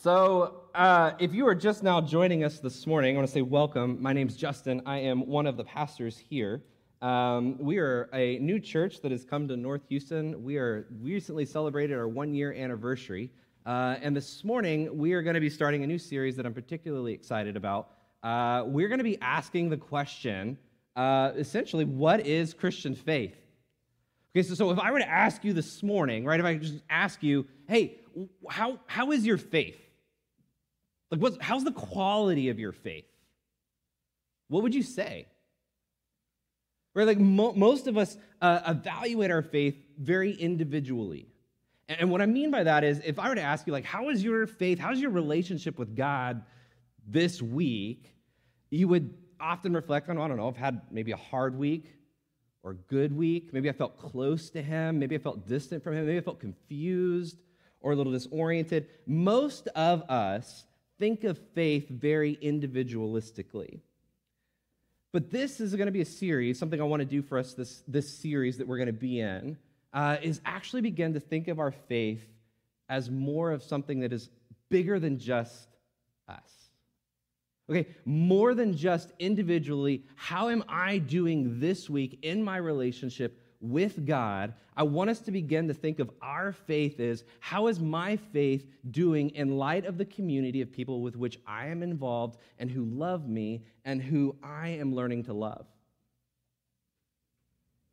So, uh, if you are just now joining us this morning, I want to say welcome. My name's Justin. I am one of the pastors here. Um, we are a new church that has come to North Houston. We are recently celebrated our one year anniversary, uh, and this morning we are going to be starting a new series that I'm particularly excited about. Uh, we're going to be asking the question, uh, essentially, what is Christian faith? Okay, so, so if I were to ask you this morning, right, if I just ask you, hey, how, how is your faith? Like, what's, how's the quality of your faith? What would you say? Right, like mo- most of us uh, evaluate our faith very individually. And, and what I mean by that is, if I were to ask you, like, how is your faith, how's your relationship with God this week? You would often reflect on, I don't know, I've had maybe a hard week or a good week. Maybe I felt close to Him. Maybe I felt distant from Him. Maybe I felt confused or a little disoriented. Most of us think of faith very individualistically. But this is going to be a series, something I want to do for us this, this series that we're going to be in, uh, is actually begin to think of our faith as more of something that is bigger than just us. Okay, more than just individually, how am I doing this week in my relationship with God, I want us to begin to think of our faith as how is my faith doing in light of the community of people with which I am involved and who love me and who I am learning to love?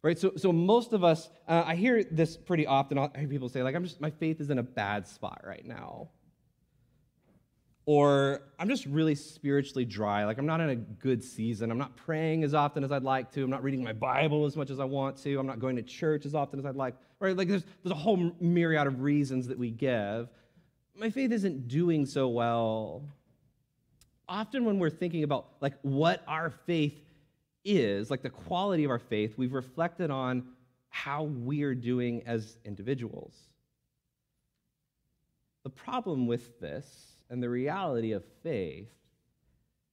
Right, so, so most of us, uh, I hear this pretty often. I hear people say, like, I'm just, my faith is in a bad spot right now or I'm just really spiritually dry. Like I'm not in a good season. I'm not praying as often as I'd like to. I'm not reading my Bible as much as I want to. I'm not going to church as often as I'd like. Right? Like there's, there's a whole myriad of reasons that we give. My faith isn't doing so well. Often when we're thinking about like what our faith is, like the quality of our faith, we've reflected on how we're doing as individuals. The problem with this and the reality of faith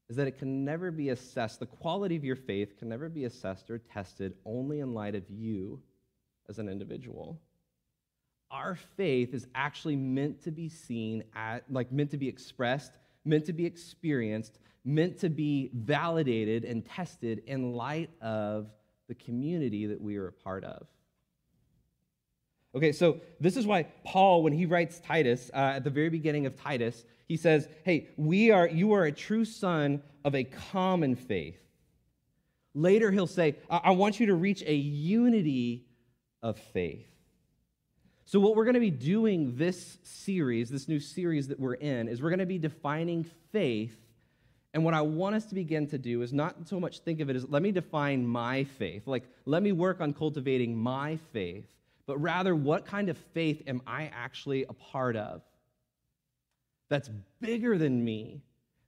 is that it can never be assessed, the quality of your faith can never be assessed or tested only in light of you as an individual. Our faith is actually meant to be seen at, like meant to be expressed, meant to be experienced, meant to be validated and tested in light of the community that we are a part of. Okay, so this is why Paul, when he writes Titus, uh, at the very beginning of Titus, he says, Hey, we are, you are a true son of a common faith. Later, he'll say, I, I want you to reach a unity of faith. So, what we're going to be doing this series, this new series that we're in, is we're going to be defining faith. And what I want us to begin to do is not so much think of it as let me define my faith, like let me work on cultivating my faith, but rather what kind of faith am I actually a part of? That's bigger than me,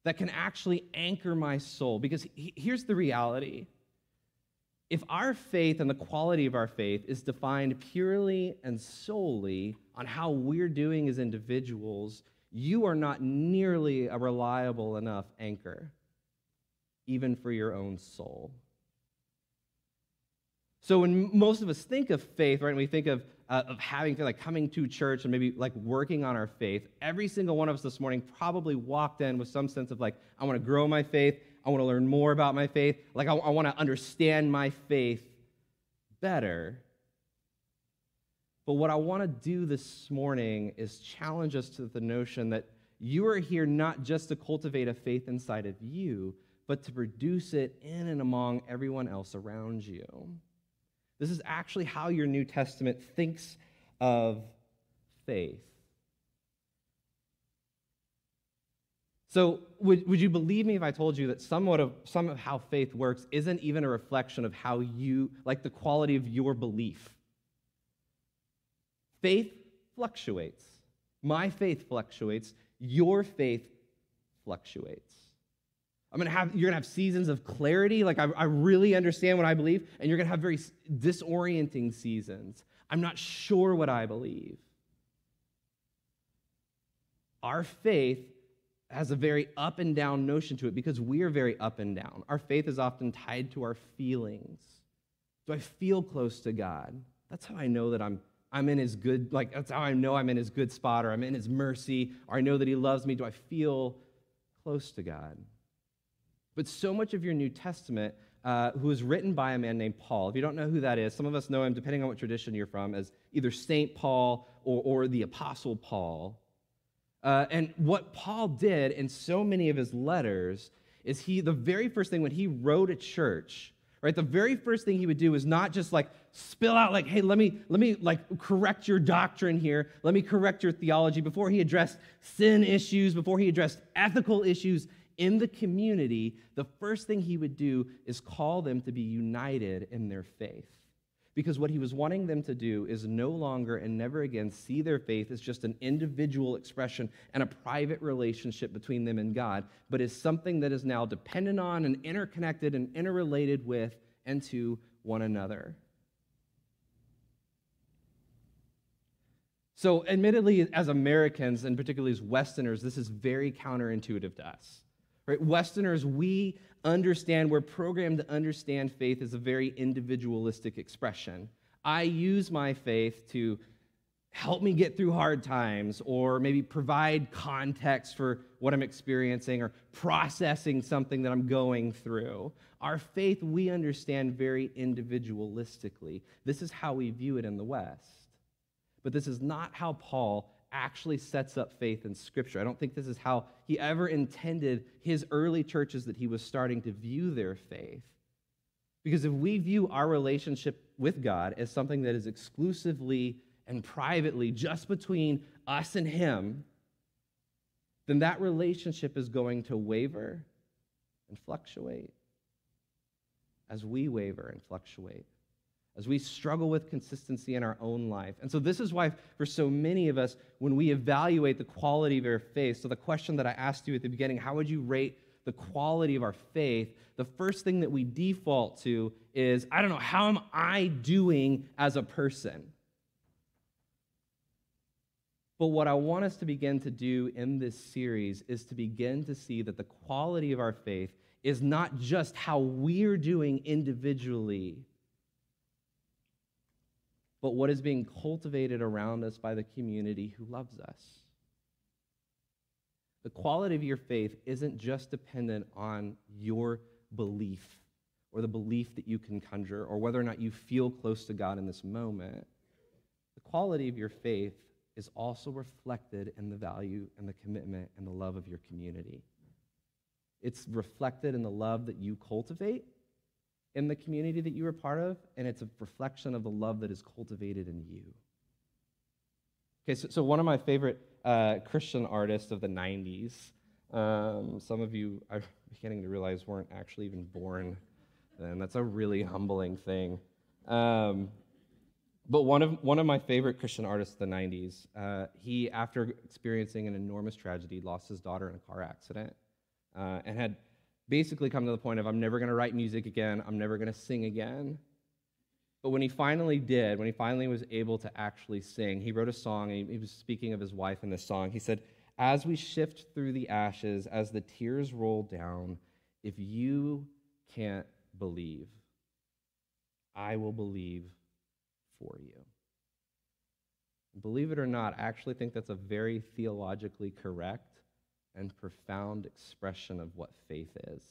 that can actually anchor my soul. Because here's the reality if our faith and the quality of our faith is defined purely and solely on how we're doing as individuals, you are not nearly a reliable enough anchor, even for your own soul. So when most of us think of faith, right, and we think of uh, of having to like coming to church and maybe like working on our faith, every single one of us this morning probably walked in with some sense of like, I want to grow my faith. I want to learn more about my faith. Like, I, I want to understand my faith better. But what I want to do this morning is challenge us to the notion that you are here not just to cultivate a faith inside of you, but to produce it in and among everyone else around you. This is actually how your New Testament thinks of faith. So, would, would you believe me if I told you that somewhat of some of how faith works isn't even a reflection of how you, like the quality of your belief? Faith fluctuates. My faith fluctuates. Your faith fluctuates. I'm gonna have, you're gonna have seasons of clarity, like I, I really understand what I believe, and you're gonna have very disorienting seasons. I'm not sure what I believe. Our faith has a very up and down notion to it because we are very up and down. Our faith is often tied to our feelings. Do I feel close to God? That's how I know that I'm, I'm in his good, like, that's how I know I'm in his good spot, or I'm in his mercy, or I know that he loves me. Do I feel close to God? But so much of your New Testament, uh, who was written by a man named Paul, if you don't know who that is, some of us know him, depending on what tradition you're from, as either Saint Paul or, or the Apostle Paul. Uh, and what Paul did in so many of his letters is he, the very first thing when he wrote a church, right, the very first thing he would do is not just like spill out like, hey, let me, let me like correct your doctrine here. Let me correct your theology. Before he addressed sin issues, before he addressed ethical issues in the community, the first thing he would do is call them to be united in their faith. Because what he was wanting them to do is no longer and never again see their faith as just an individual expression and a private relationship between them and God, but is something that is now dependent on and interconnected and interrelated with and to one another. So, admittedly, as Americans, and particularly as Westerners, this is very counterintuitive to us. Right? Westerners, we understand, we're programmed to understand faith as a very individualistic expression. I use my faith to help me get through hard times or maybe provide context for what I'm experiencing or processing something that I'm going through. Our faith, we understand very individualistically. This is how we view it in the West. But this is not how Paul actually sets up faith in Scripture. I don't think this is how he ever intended his early churches that he was starting to view their faith. Because if we view our relationship with God as something that is exclusively and privately just between us and Him, then that relationship is going to waver and fluctuate as we waver and fluctuate as we struggle with consistency in our own life. And so, this is why, for so many of us, when we evaluate the quality of our faith, so the question that I asked you at the beginning, how would you rate the quality of our faith? The first thing that we default to is, I don't know, how am I doing as a person? But what I want us to begin to do in this series is to begin to see that the quality of our faith is not just how we're doing individually but what is being cultivated around us by the community who loves us. The quality of your faith isn't just dependent on your belief or the belief that you can conjure or whether or not you feel close to God in this moment. The quality of your faith is also reflected in the value and the commitment and the love of your community. It's reflected in the love that you cultivate in the community that you were part of, and it's a reflection of the love that is cultivated in you. Okay, so, so one of my favorite uh, Christian artists of the 90s, um, some of you are beginning to realize weren't actually even born then. That's a really humbling thing. Um, but one of, one of my favorite Christian artists of the 90s, uh, he, after experiencing an enormous tragedy, lost his daughter in a car accident uh, and had basically come to the point of I'm never going to write music again, I'm never going to sing again. But when he finally did, when he finally was able to actually sing, he wrote a song, and he was speaking of his wife in this song. He said, As we shift through the ashes, as the tears roll down, if you can't believe, I will believe for you. Believe it or not, I actually think that's a very theologically correct and profound expression of what faith is.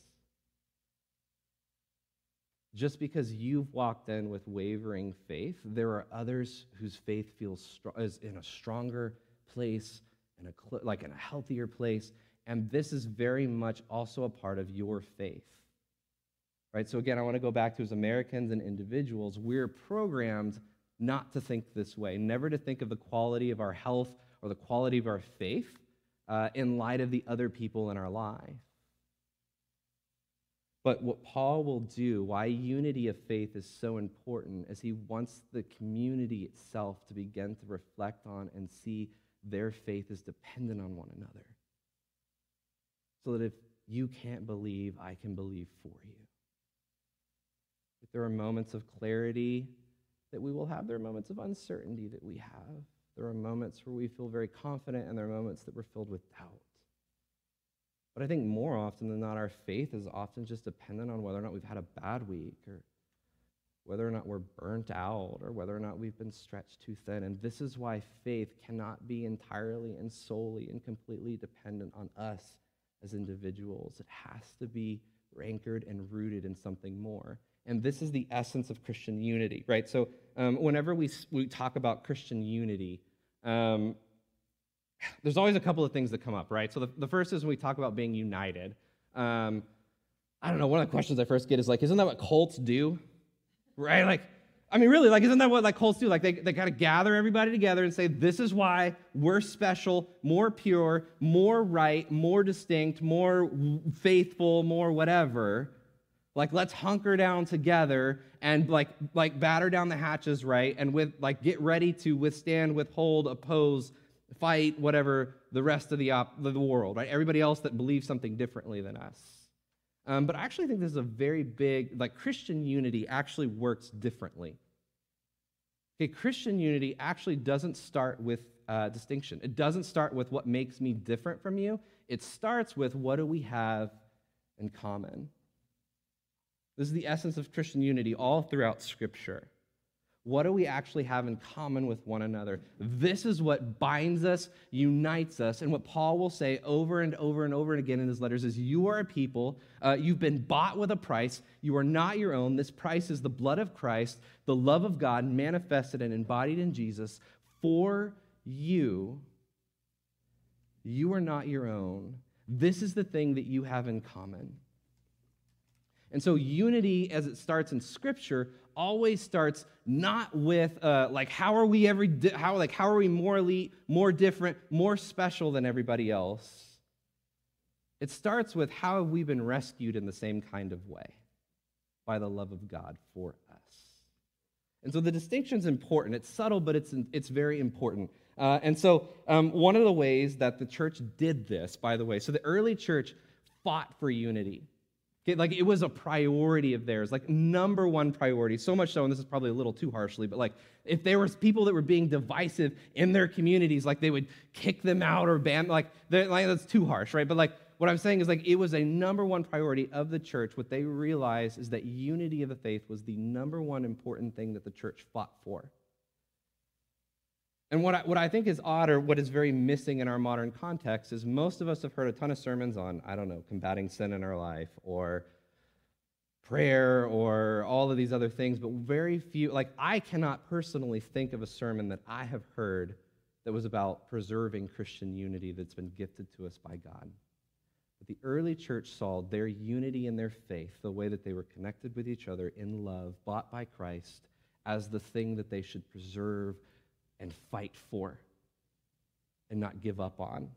Just because you've walked in with wavering faith, there are others whose faith feels is in a stronger place, in a like in a healthier place, and this is very much also a part of your faith. Right? So again, I want to go back to as Americans and individuals, we're programmed not to think this way, never to think of the quality of our health or the quality of our faith uh, in light of the other people in our life. But what Paul will do, why unity of faith is so important, is he wants the community itself to begin to reflect on and see their faith is dependent on one another. So that if you can't believe, I can believe for you. If there are moments of clarity that we will have, there are moments of uncertainty that we have. There are moments where we feel very confident, and there are moments that we're filled with doubt. But I think more often than not, our faith is often just dependent on whether or not we've had a bad week or whether or not we're burnt out or whether or not we've been stretched too thin. And this is why faith cannot be entirely and solely and completely dependent on us as individuals. It has to be anchored and rooted in something more. And this is the essence of Christian unity, right? So, um, whenever we, we talk about Christian unity, um, there's always a couple of things that come up, right? So, the, the first is when we talk about being united. Um, I don't know, one of the questions I first get is like, isn't that what cults do? Right? Like, I mean, really, like, isn't that what like cults do? Like, they, they of gather everybody together and say, this is why we're special, more pure, more right, more distinct, more faithful, more whatever. Like, let's hunker down together and like, like batter down the hatches, right? And with like, get ready to withstand, withhold, oppose, fight, whatever the rest of the, op- the world, right? Everybody else that believes something differently than us. Um, but I actually think this is a very big, like Christian unity actually works differently. Okay, Christian unity actually doesn't start with uh, distinction. It doesn't start with what makes me different from you. It starts with what do we have in common. This is the essence of Christian unity all throughout Scripture. What do we actually have in common with one another? This is what binds us, unites us. And what Paul will say over and over and over again in his letters is You are a people, uh, you've been bought with a price. You are not your own. This price is the blood of Christ, the love of God manifested and embodied in Jesus for you. You are not your own. This is the thing that you have in common. And so, unity, as it starts in Scripture, always starts not with uh, like how are we every di- how like how are we more elite, more different, more special than everybody else. It starts with how have we been rescued in the same kind of way by the love of God for us. And so the distinction is important. It's subtle, but it's it's very important. Uh, and so um, one of the ways that the church did this, by the way, so the early church fought for unity. Okay, like it was a priority of theirs, like number one priority. So much so, and this is probably a little too harshly, but like if there was people that were being divisive in their communities, like they would kick them out or ban, like, like that's too harsh, right? But like what I'm saying is like it was a number one priority of the church. What they realized is that unity of the faith was the number one important thing that the church fought for. And what I, what I think is odd or what is very missing in our modern context is most of us have heard a ton of sermons on, I don't know, combating sin in our life or prayer or all of these other things, but very few, like I cannot personally think of a sermon that I have heard that was about preserving Christian unity that's been gifted to us by God. But the early church saw their unity in their faith, the way that they were connected with each other in love, bought by Christ, as the thing that they should preserve and fight for and not give up on.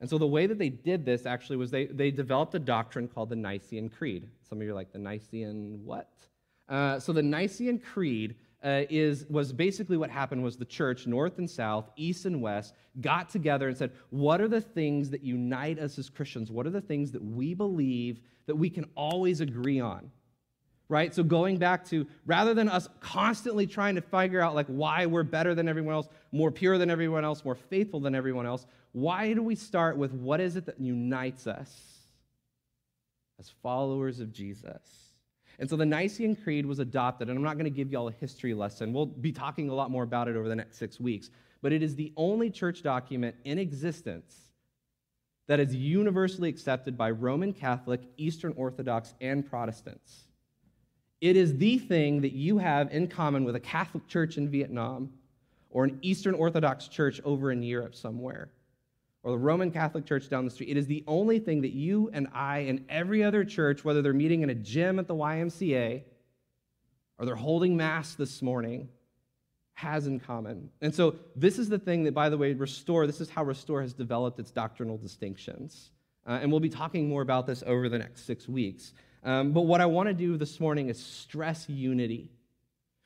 And so the way that they did this actually was they, they developed a doctrine called the Nicene Creed. Some of you are like, the Nicene what? Uh, so the Nicene Creed uh, is, was basically what happened was the church, north and south, east and west, got together and said, what are the things that unite us as Christians? What are the things that we believe that we can always agree on? Right? So going back to rather than us constantly trying to figure out like why we're better than everyone else, more pure than everyone else, more faithful than everyone else, why do we start with what is it that unites us as followers of Jesus? And so the Nicene Creed was adopted, and I'm not going to give you all a history lesson. We'll be talking a lot more about it over the next six weeks. But it is the only church document in existence that is universally accepted by Roman Catholic, Eastern Orthodox, and Protestants. It is the thing that you have in common with a Catholic church in Vietnam or an Eastern Orthodox church over in Europe somewhere or the Roman Catholic Church down the street. It is the only thing that you and I and every other church, whether they're meeting in a gym at the YMCA or they're holding Mass this morning, has in common. And so, this is the thing that, by the way, Restore, this is how Restore has developed its doctrinal distinctions. Uh, and we'll be talking more about this over the next six weeks. Um, but what I want to do this morning is stress unity.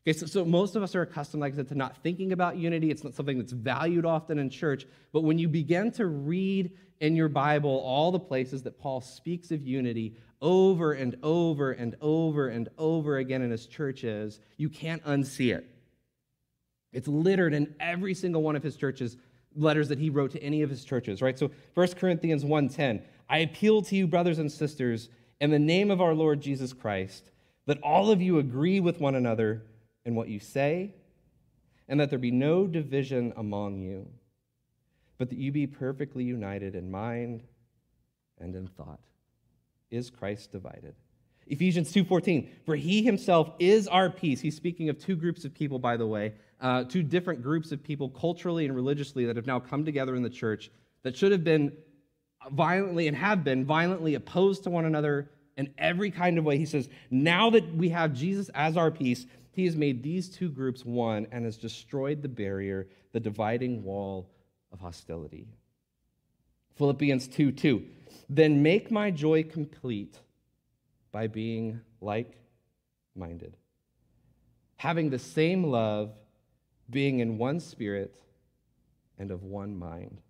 Okay, so, so most of us are accustomed, like I said, to not thinking about unity. It's not something that's valued often in church. But when you begin to read in your Bible all the places that Paul speaks of unity over and over and over and over again in his churches, you can't unsee it. It's littered in every single one of his churches letters that he wrote to any of his churches, right? So 1 Corinthians 1:10, I appeal to you brothers and sisters in the name of our Lord Jesus Christ, that all of you agree with one another in what you say, and that there be no division among you, but that you be perfectly united in mind and in thought. Is Christ divided? Ephesians 2:14, for he himself is our peace. He's speaking of two groups of people, by the way, uh, two different groups of people culturally and religiously that have now come together in the church that should have been violently and have been violently opposed to one another in every kind of way. He says, now that we have Jesus as our peace, he has made these two groups one and has destroyed the barrier, the dividing wall of hostility. Philippians 2 2. Then make my joy complete by being like minded, having the same love, being in one spirit and of one mind.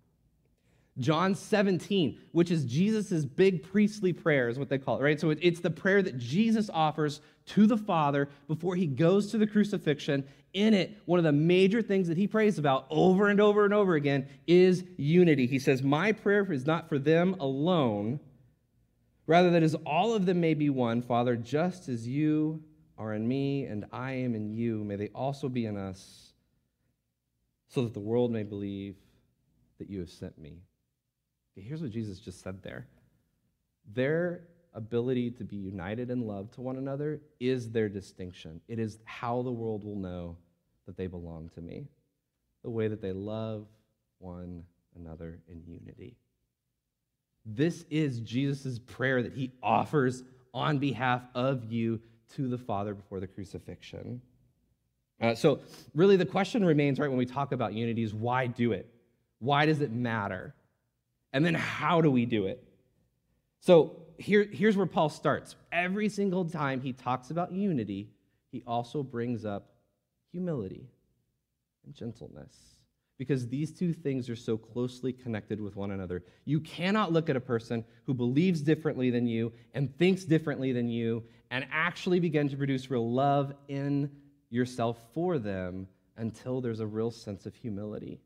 John 17, which is Jesus' big priestly prayer, is what they call it, right? So it's the prayer that Jesus offers to the Father before he goes to the crucifixion. In it, one of the major things that he prays about over and over and over again is unity. He says, My prayer is not for them alone, rather, that as all of them may be one, Father, just as you are in me and I am in you, may they also be in us, so that the world may believe that you have sent me. Here's what Jesus just said there their ability to be united in love to one another is their distinction. It is how the world will know that they belong to me, the way that they love one another in unity. This is Jesus' prayer that he offers on behalf of you to the Father before the crucifixion. Uh, so, really, the question remains, right, when we talk about unity is why do it? Why does it matter? And then how do we do it? So here, here's where Paul starts. Every single time he talks about unity, he also brings up humility and gentleness because these two things are so closely connected with one another. You cannot look at a person who believes differently than you and thinks differently than you and actually begin to produce real love in yourself for them until there's a real sense of humility.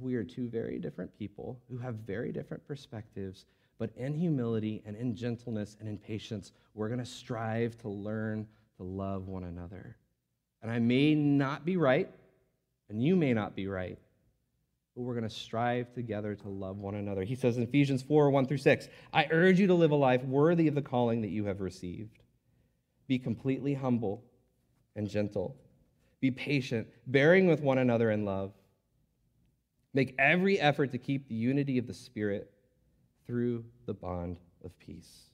We are two very different people who have very different perspectives, but in humility and in gentleness and in patience, we're going to strive to learn to love one another. And I may not be right, and you may not be right, but we're going to strive together to love one another. He says in Ephesians 4 1 through 6, I urge you to live a life worthy of the calling that you have received. Be completely humble and gentle. Be patient, bearing with one another in love. Make every effort to keep the unity of the Spirit through the bond of peace.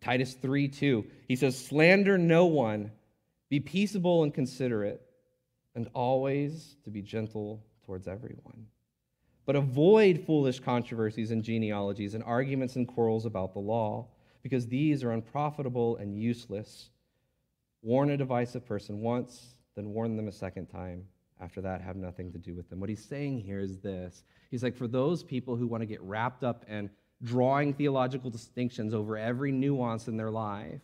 Titus 3 2, he says, Slander no one, be peaceable and considerate, and always to be gentle towards everyone. But avoid foolish controversies and genealogies and arguments and quarrels about the law, because these are unprofitable and useless. Warn a divisive person once, then warn them a second time after that have nothing to do with them. What he's saying here is this He's like, for those people who want to get wrapped up in drawing theological distinctions over every nuance in their life,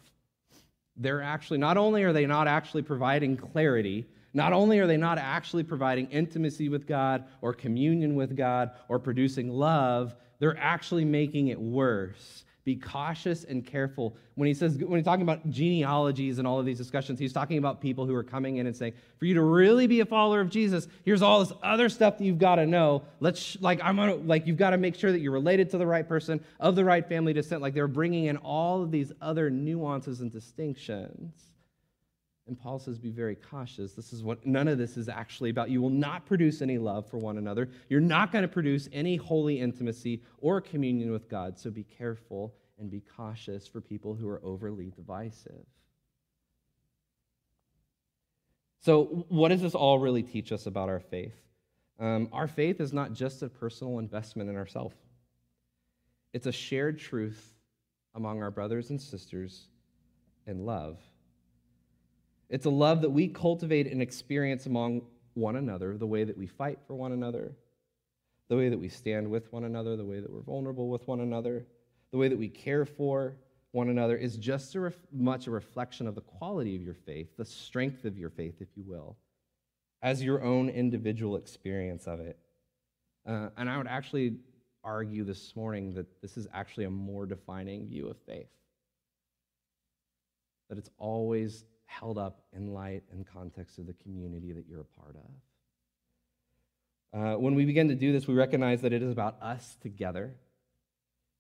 they're actually, not only are they not actually providing clarity, not only are they not actually providing intimacy with God or communion with God or producing love, they're actually making it worse be cautious and careful. When he says, when he's talking about genealogies and all of these discussions, he's talking about people who are coming in and saying, for you to really be a follower of Jesus, here's all this other stuff that you've got to know. Let's, like, I'm gonna, like, you've got to make sure that you're related to the right person, of the right family descent. Like, they're bringing in all of these other nuances and distinctions. And Paul says, be very cautious. This is what none of this is actually about. You will not produce any love for one another. You're not going to produce any holy intimacy or communion with God. So be careful and be cautious for people who are overly divisive. So, what does this all really teach us about our faith? Um, our faith is not just a personal investment in ourselves, it's a shared truth among our brothers and sisters in love. It's a love that we cultivate and experience among one another, the way that we fight for one another, the way that we stand with one another, the way that we're vulnerable with one another, the way that we care for one another is just as ref- much a reflection of the quality of your faith, the strength of your faith, if you will, as your own individual experience of it. Uh, and I would actually argue this morning that this is actually a more defining view of faith. that it's always held up in light and context of the community that you're a part of. Uh, when we begin to do this, we recognize that it is about us together.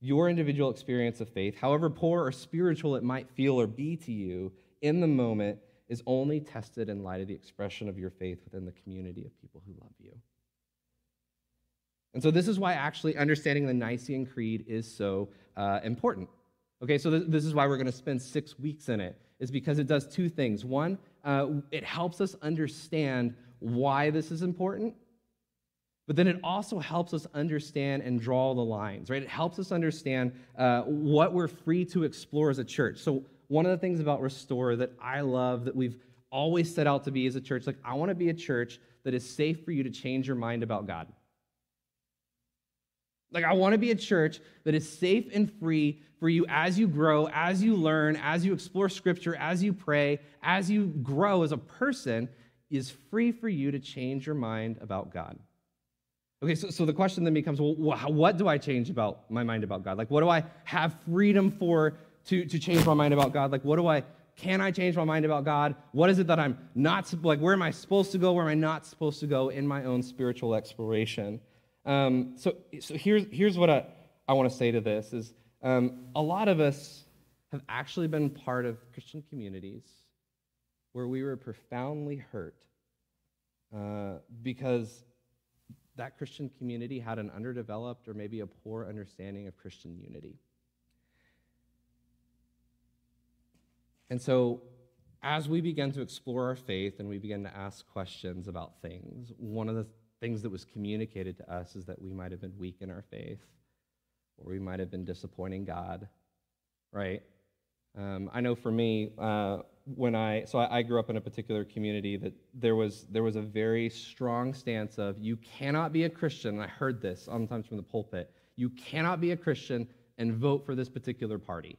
Your individual experience of faith, however poor or spiritual it might feel or be to you in the moment, is only tested in light of the expression of your faith within the community of people who love you. And so, this is why actually understanding the Nicene Creed is so uh, important. Okay, so this is why we're going to spend six weeks in it, is because it does two things. One, uh, it helps us understand why this is important, but then it also helps us understand and draw the lines, right? It helps us understand uh, what we're free to explore as a church. So, one of the things about Restore that I love that we've always set out to be as a church, like, I want to be a church that is safe for you to change your mind about God. Like, I want to be a church that is safe and free for you as you grow, as you learn, as you explore scripture, as you pray, as you grow as a person, is free for you to change your mind about God. Okay, so, so the question then becomes well, what do I change about my mind about God? Like, what do I have freedom for to, to change my mind about God? Like, what do I, can I change my mind about God? What is it that I'm not, like, where am I supposed to go? Where am I not supposed to go in my own spiritual exploration? Um, so, so here's, here's what I, I want to say to this is um, a lot of us have actually been part of Christian communities where we were profoundly hurt uh, because that Christian community had an underdeveloped or maybe a poor understanding of Christian unity. And so, as we begin to explore our faith and we begin to ask questions about things, one of the things that was communicated to us is that we might have been weak in our faith, or we might have been disappointing God, right? Um, I know for me, uh, when I so I, I, grew up in a particular community that there was there was a very strong stance of you cannot be a Christian. I heard this sometimes from the pulpit. You cannot be a Christian and vote for this particular party.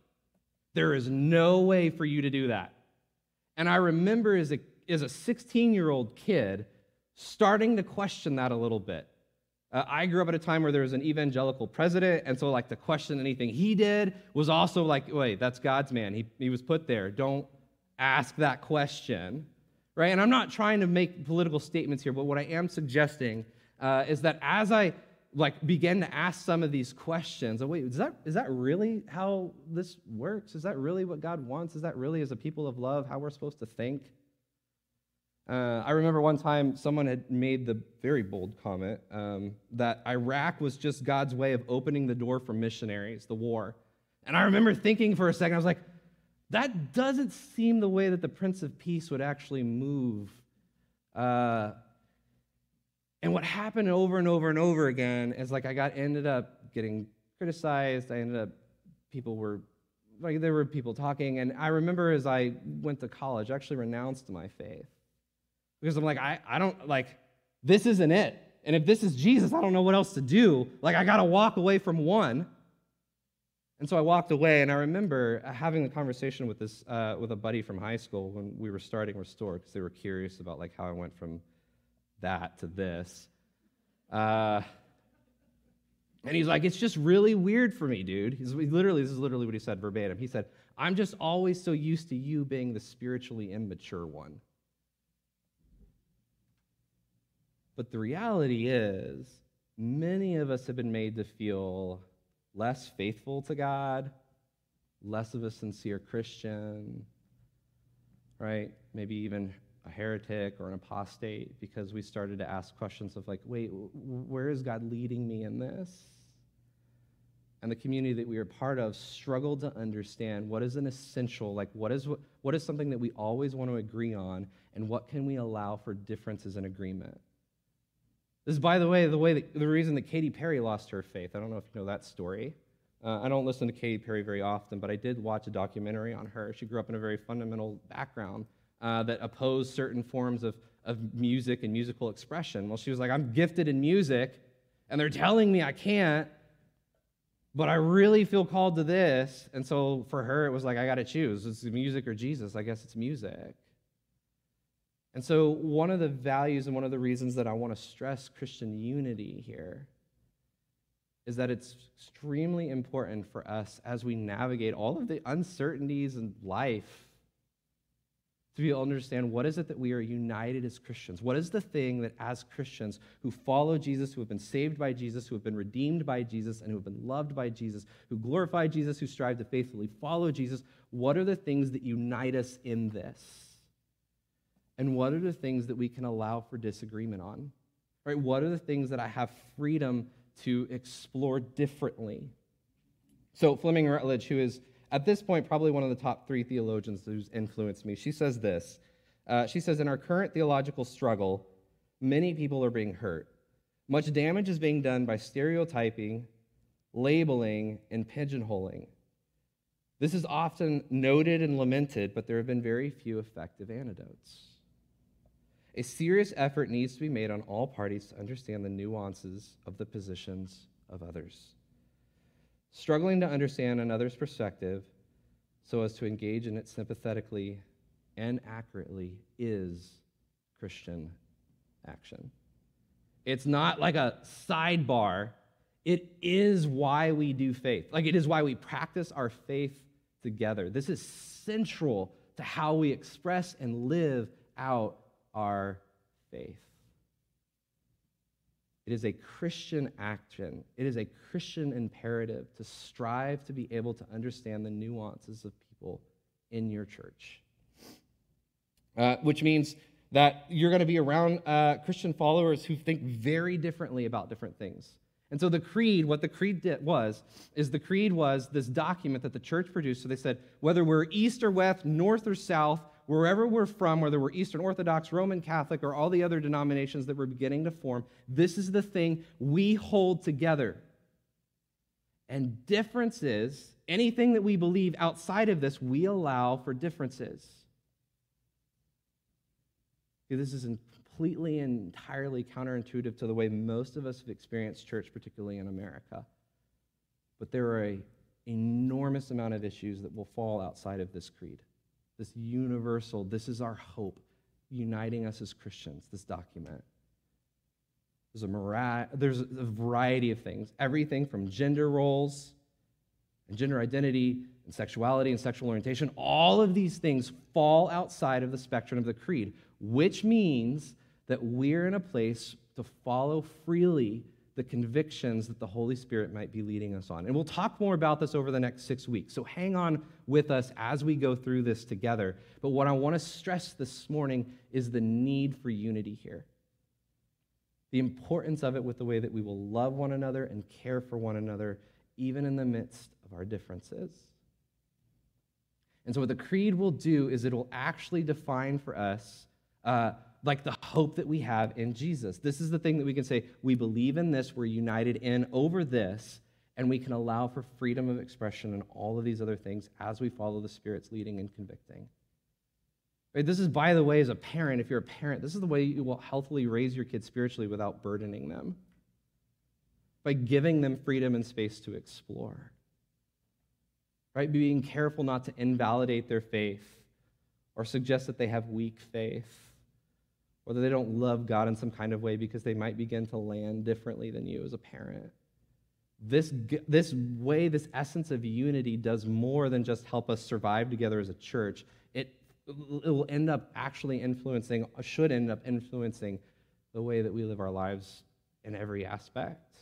There is no way for you to do that. And I remember as a as a 16 year old kid starting to question that a little bit. Uh, I grew up at a time where there was an evangelical president, and so like to question anything he did was also like, wait, that's God's man. He, he was put there. Don't ask that question, right? And I'm not trying to make political statements here, but what I am suggesting uh, is that as I like begin to ask some of these questions, oh, wait, is that is that really how this works? Is that really what God wants? Is that really, as a people of love, how we're supposed to think? Uh, I remember one time someone had made the very bold comment um, that Iraq was just God's way of opening the door for missionaries, the war. And I remember thinking for a second, I was like, that doesn't seem the way that the Prince of Peace would actually move. Uh, and what happened over and over and over again is like I got ended up getting criticized. I ended up people were like there were people talking, and I remember as I went to college, I actually renounced my faith because I'm like, I, I don't, like, this isn't it. And if this is Jesus, I don't know what else to do. Like, I got to walk away from one. And so I walked away, and I remember having a conversation with this uh, with a buddy from high school when we were starting Restore because they were curious about like how I went from that to this. Uh, and he's like, "It's just really weird for me, dude." He's literally this is literally what he said verbatim. He said, "I'm just always so used to you being the spiritually immature one." But the reality is, many of us have been made to feel less faithful to God, less of a sincere Christian, right? Maybe even a heretic or an apostate because we started to ask questions of, like, wait, where is God leading me in this? And the community that we are part of struggled to understand what is an essential, like, what is, what is something that we always want to agree on, and what can we allow for differences in agreement? This is, by the way, the way that, the reason that Katy Perry lost her faith. I don't know if you know that story. Uh, I don't listen to Katy Perry very often, but I did watch a documentary on her. She grew up in a very fundamental background uh, that opposed certain forms of, of music and musical expression. Well, she was like, I'm gifted in music, and they're telling me I can't, but I really feel called to this. And so for her, it was like, I got to choose. It's music or Jesus. I guess it's music. And so, one of the values and one of the reasons that I want to stress Christian unity here is that it's extremely important for us as we navigate all of the uncertainties in life to be able to understand what is it that we are united as Christians? What is the thing that as Christians who follow Jesus, who have been saved by Jesus, who have been redeemed by Jesus, and who have been loved by Jesus, who glorify Jesus, who strive to faithfully follow Jesus, what are the things that unite us in this? And what are the things that we can allow for disagreement on? Right? What are the things that I have freedom to explore differently? So, Fleming Rutledge, who is at this point, probably one of the top three theologians who's influenced me. She says this uh, She says, In our current theological struggle, many people are being hurt. Much damage is being done by stereotyping, labeling, and pigeonholing. This is often noted and lamented, but there have been very few effective antidotes. A serious effort needs to be made on all parties to understand the nuances of the positions of others. Struggling to understand another's perspective so as to engage in it sympathetically and accurately is Christian action. It's not like a sidebar. It is why we do faith. Like it is why we practice our faith together. This is central to how we express and live out our faith. It is a Christian action. It is a Christian imperative to strive to be able to understand the nuances of people in your church. Uh, which means that you're going to be around uh, Christian followers who think very differently about different things. And so the creed, what the creed did was, is the creed was this document that the church produced. So they said, whether we're east or west, north or south, wherever we're from, whether we're Eastern Orthodox, Roman Catholic, or all the other denominations that we're beginning to form, this is the thing we hold together. And differences, anything that we believe outside of this, we allow for differences. This is completely and entirely counterintuitive to the way most of us have experienced church, particularly in America. But there are an enormous amount of issues that will fall outside of this creed this universal, this is our hope, uniting us as Christians, this document. There's a, there's a variety of things, everything from gender roles and gender identity and sexuality and sexual orientation. All of these things fall outside of the spectrum of the creed, which means that we're in a place to follow freely the convictions that the Holy Spirit might be leading us on. And we'll talk more about this over the next six weeks. So hang on with us as we go through this together. But what I want to stress this morning is the need for unity here. The importance of it with the way that we will love one another and care for one another, even in the midst of our differences. And so, what the creed will do is it will actually define for us uh, like the hope that we have in Jesus. This is the thing that we can say, we believe in this, we're united in over this, and we can allow for freedom of expression and all of these other things as we follow the Spirit's leading and convicting. Right? This is, by the way, as a parent, if you're a parent, this is the way you will healthily raise your kids spiritually without burdening them. By giving them freedom and space to explore. Right? Being careful not to invalidate their faith or suggest that they have weak faith or that they don't love God in some kind of way because they might begin to land differently than you as a parent. This, this way, this essence of unity does more than just help us survive together as a church. It, it will end up actually influencing, should end up influencing the way that we live our lives in every aspect.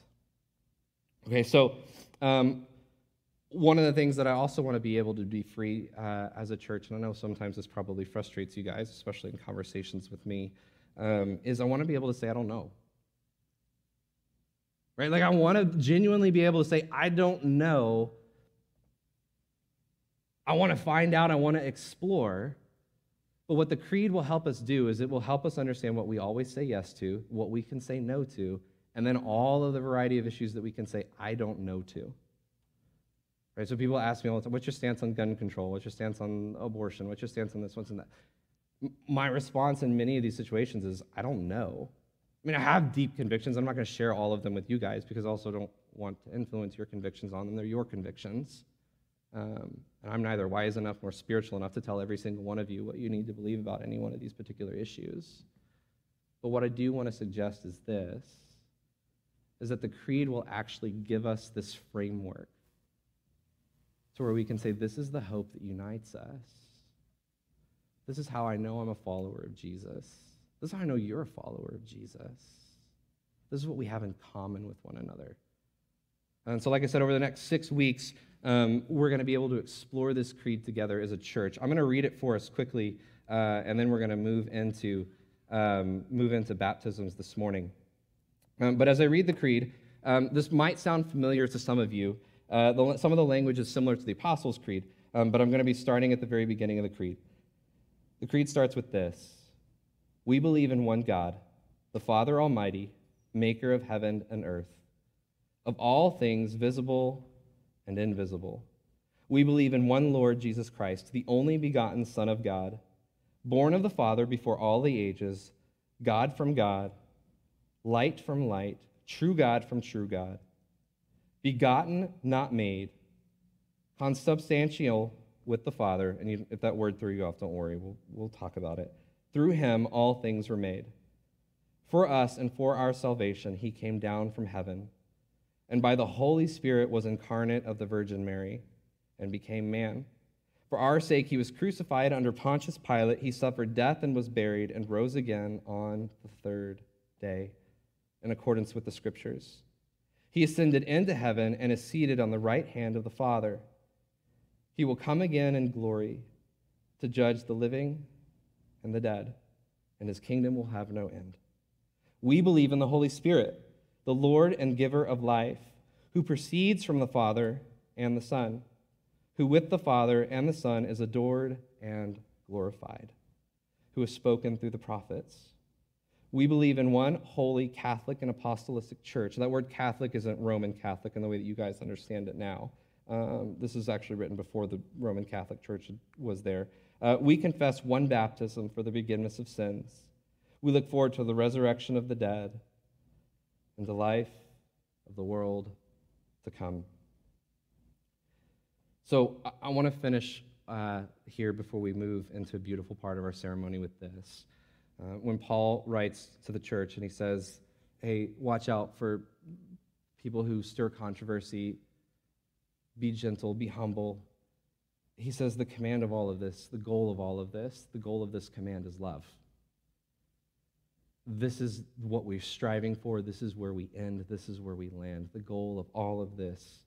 Okay, so um, one of the things that I also want to be able to be free uh, as a church, and I know sometimes this probably frustrates you guys, especially in conversations with me, um, is I want to be able to say, I don't know. Right? Like, I want to genuinely be able to say, I don't know. I want to find out, I want to explore. But what the creed will help us do is it will help us understand what we always say yes to, what we can say no to, and then all of the variety of issues that we can say, I don't know to. Right? So people ask me all the time, what's your stance on gun control? What's your stance on abortion? What's your stance on this? What's on that? My response in many of these situations is, I don't know. I mean, I have deep convictions. I'm not going to share all of them with you guys because I also don't want to influence your convictions on them. They're your convictions. Um, and I'm neither wise enough nor spiritual enough to tell every single one of you what you need to believe about any one of these particular issues. But what I do want to suggest is this is that the creed will actually give us this framework to where we can say, this is the hope that unites us. This is how I know I'm a follower of Jesus. This is how I know you're a follower of Jesus. This is what we have in common with one another. And so, like I said, over the next six weeks, um, we're going to be able to explore this creed together as a church. I'm going to read it for us quickly, uh, and then we're going to move into um, move into baptisms this morning. Um, but as I read the creed, um, this might sound familiar to some of you. Uh, the, some of the language is similar to the Apostles' Creed, um, but I'm going to be starting at the very beginning of the creed. The creed starts with this We believe in one God, the Father Almighty, maker of heaven and earth, of all things visible and invisible. We believe in one Lord Jesus Christ, the only begotten Son of God, born of the Father before all the ages, God from God, light from light, true God from true God, begotten, not made, consubstantial with the Father. And if that word threw you off, don't worry, we'll, we'll talk about it. Through him, all things were made. For us and for our salvation, he came down from heaven, and by the Holy Spirit was incarnate of the Virgin Mary and became man. For our sake, he was crucified under Pontius Pilate. He suffered death and was buried and rose again on the third day in accordance with the scriptures. He ascended into heaven and is seated on the right hand of the Father. He will come again in glory to judge the living and the dead, and his kingdom will have no end. We believe in the Holy Spirit, the Lord and giver of life, who proceeds from the Father and the Son, who with the Father and the Son is adored and glorified, who has spoken through the prophets. We believe in one holy Catholic and apostolic church. That word Catholic isn't Roman Catholic in the way that you guys understand it now. Um, this is actually written before the Roman Catholic Church was there. Uh, we confess one baptism for the forgiveness of sins. We look forward to the resurrection of the dead and the life of the world to come. So I, I want to finish uh, here before we move into a beautiful part of our ceremony with this. Uh, when Paul writes to the church and he says, Hey, watch out for people who stir controversy, be gentle, be humble. He says the command of all of this, the goal of all of this, the goal of this command is love. This is what we're striving for. This is where we end. This is where we land. The goal of all of this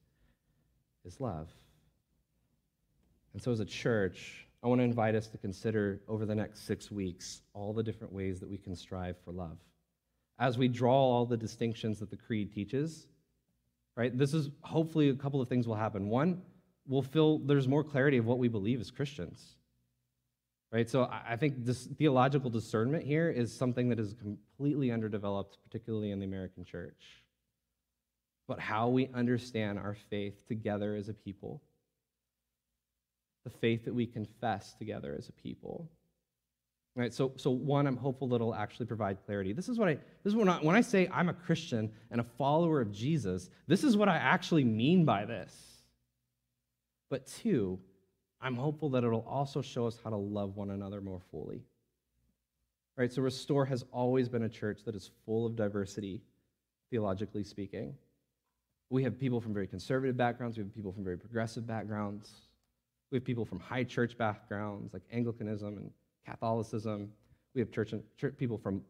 is love. And so, as a church, I want to invite us to consider over the next six weeks all the different ways that we can strive for love. As we draw all the distinctions that the Creed teaches, right? This is hopefully a couple of things will happen. One, we'll feel there's more clarity of what we believe as Christians. Right? So I think this theological discernment here is something that is completely underdeveloped, particularly in the American church. But how we understand our faith together as a people, the faith that we confess together as a people. Right, so, so one, I'm hopeful that it'll actually provide clarity. This is what I, this is when I, when I say I'm a Christian and a follower of Jesus, this is what I actually mean by this. But two, I'm hopeful that it'll also show us how to love one another more fully. Right, so Restore has always been a church that is full of diversity, theologically speaking. We have people from very conservative backgrounds, we have people from very progressive backgrounds, we have people from high church backgrounds like Anglicanism and Catholicism. We have church, and, church people from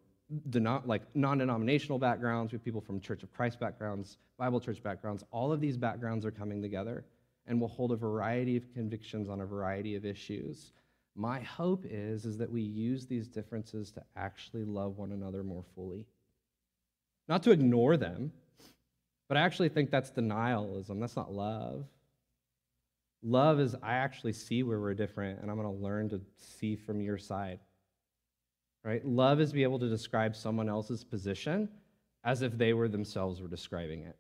like non-denominational backgrounds. We have people from Church of Christ backgrounds, Bible church backgrounds. All of these backgrounds are coming together and will hold a variety of convictions on a variety of issues. My hope is, is that we use these differences to actually love one another more fully. Not to ignore them, but I actually think that's denialism. That's not love. Love is I actually see where we're different, and I'm going to learn to see from your side. Right? Love is be able to describe someone else's position as if they were themselves were describing it.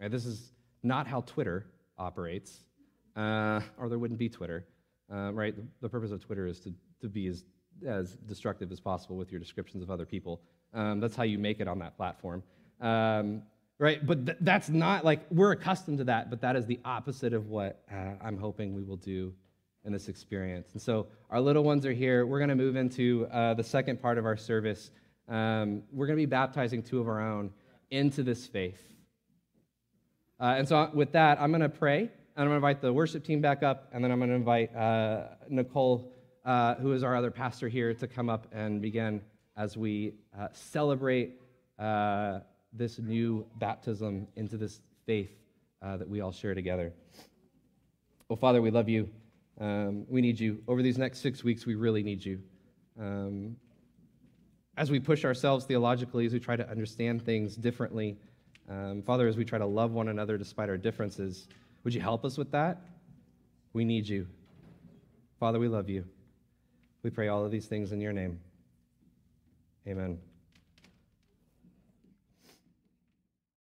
Right? This is not how Twitter operates, uh, or there wouldn't be Twitter. Uh, right? The, the, purpose of Twitter is to, to be as, as destructive as possible with your descriptions of other people. Um, that's how you make it on that platform. Um, right? But th- that's not like we're accustomed to that, but that is the opposite of what uh, I'm hoping we will do in this experience. And so our little ones are here. We're going to move into uh, the second part of our service. Um, we're going to be baptizing two of our own into this faith. Uh, and so with that, I'm going to pray, and I'm going to invite the worship team back up, and then I'm going to invite uh, Nicole uh, who is our other pastor here, to come up and begin as we uh, celebrate this new baptism into this faith uh, that we all share together. Oh, Father, we love you. Um, we need you. Over these next six weeks, we really need you. Um, as we push ourselves theologically, as we try to understand things differently, um, Father, as we try to love one another despite our differences, would you help us with that? We need you. Father, we love you. We pray all of these things in your name. Amen.